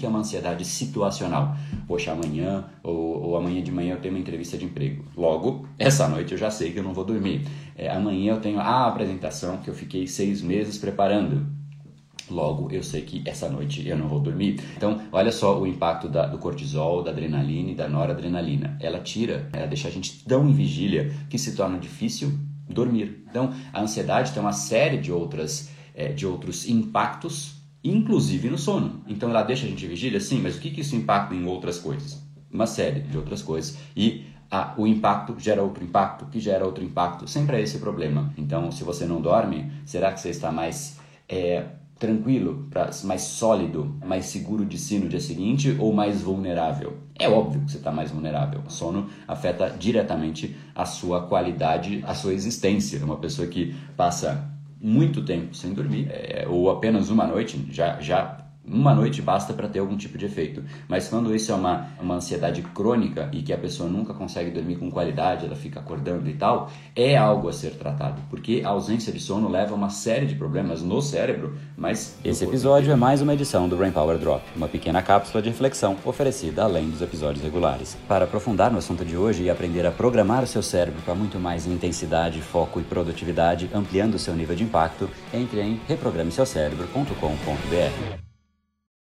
que é uma ansiedade situacional? Poxa, amanhã ou, ou amanhã de manhã eu tenho uma entrevista de emprego. Logo, essa noite eu já sei que eu não vou dormir. É, amanhã eu tenho a apresentação que eu fiquei seis meses preparando. Logo, eu sei que essa noite eu não vou dormir. Então, olha só o impacto da, do cortisol, da adrenalina e da noradrenalina. Ela tira, ela deixa a gente tão em vigília que se torna difícil dormir. Então, a ansiedade tem uma série de outras é, de outros impactos, inclusive no sono. Então, ela deixa a gente em vigília, sim, mas o que, que isso impacta em outras coisas? Uma série de outras coisas e o impacto gera outro impacto, que gera outro impacto. Sempre é esse o problema. Então, se você não dorme, será que você está mais é, tranquilo, mais sólido, mais seguro de si no dia seguinte ou mais vulnerável? É óbvio que você está mais vulnerável. O sono afeta diretamente a sua qualidade, a sua existência. Uma pessoa que passa muito tempo sem dormir, é, ou apenas uma noite, já, já uma noite basta para ter algum tipo de efeito. Mas quando isso é uma, uma ansiedade crônica e que a pessoa nunca consegue dormir com qualidade, ela fica acordando e tal, é algo a ser tratado, porque a ausência de sono leva a uma série de problemas no cérebro, mas... Esse episódio é mais uma edição do Brain Power Drop, uma pequena cápsula de reflexão oferecida além dos episódios regulares. Para aprofundar no assunto de hoje e aprender a programar o seu cérebro para muito mais intensidade, foco e produtividade, ampliando o seu nível de impacto, entre em reprogrameseucerebro.com.br.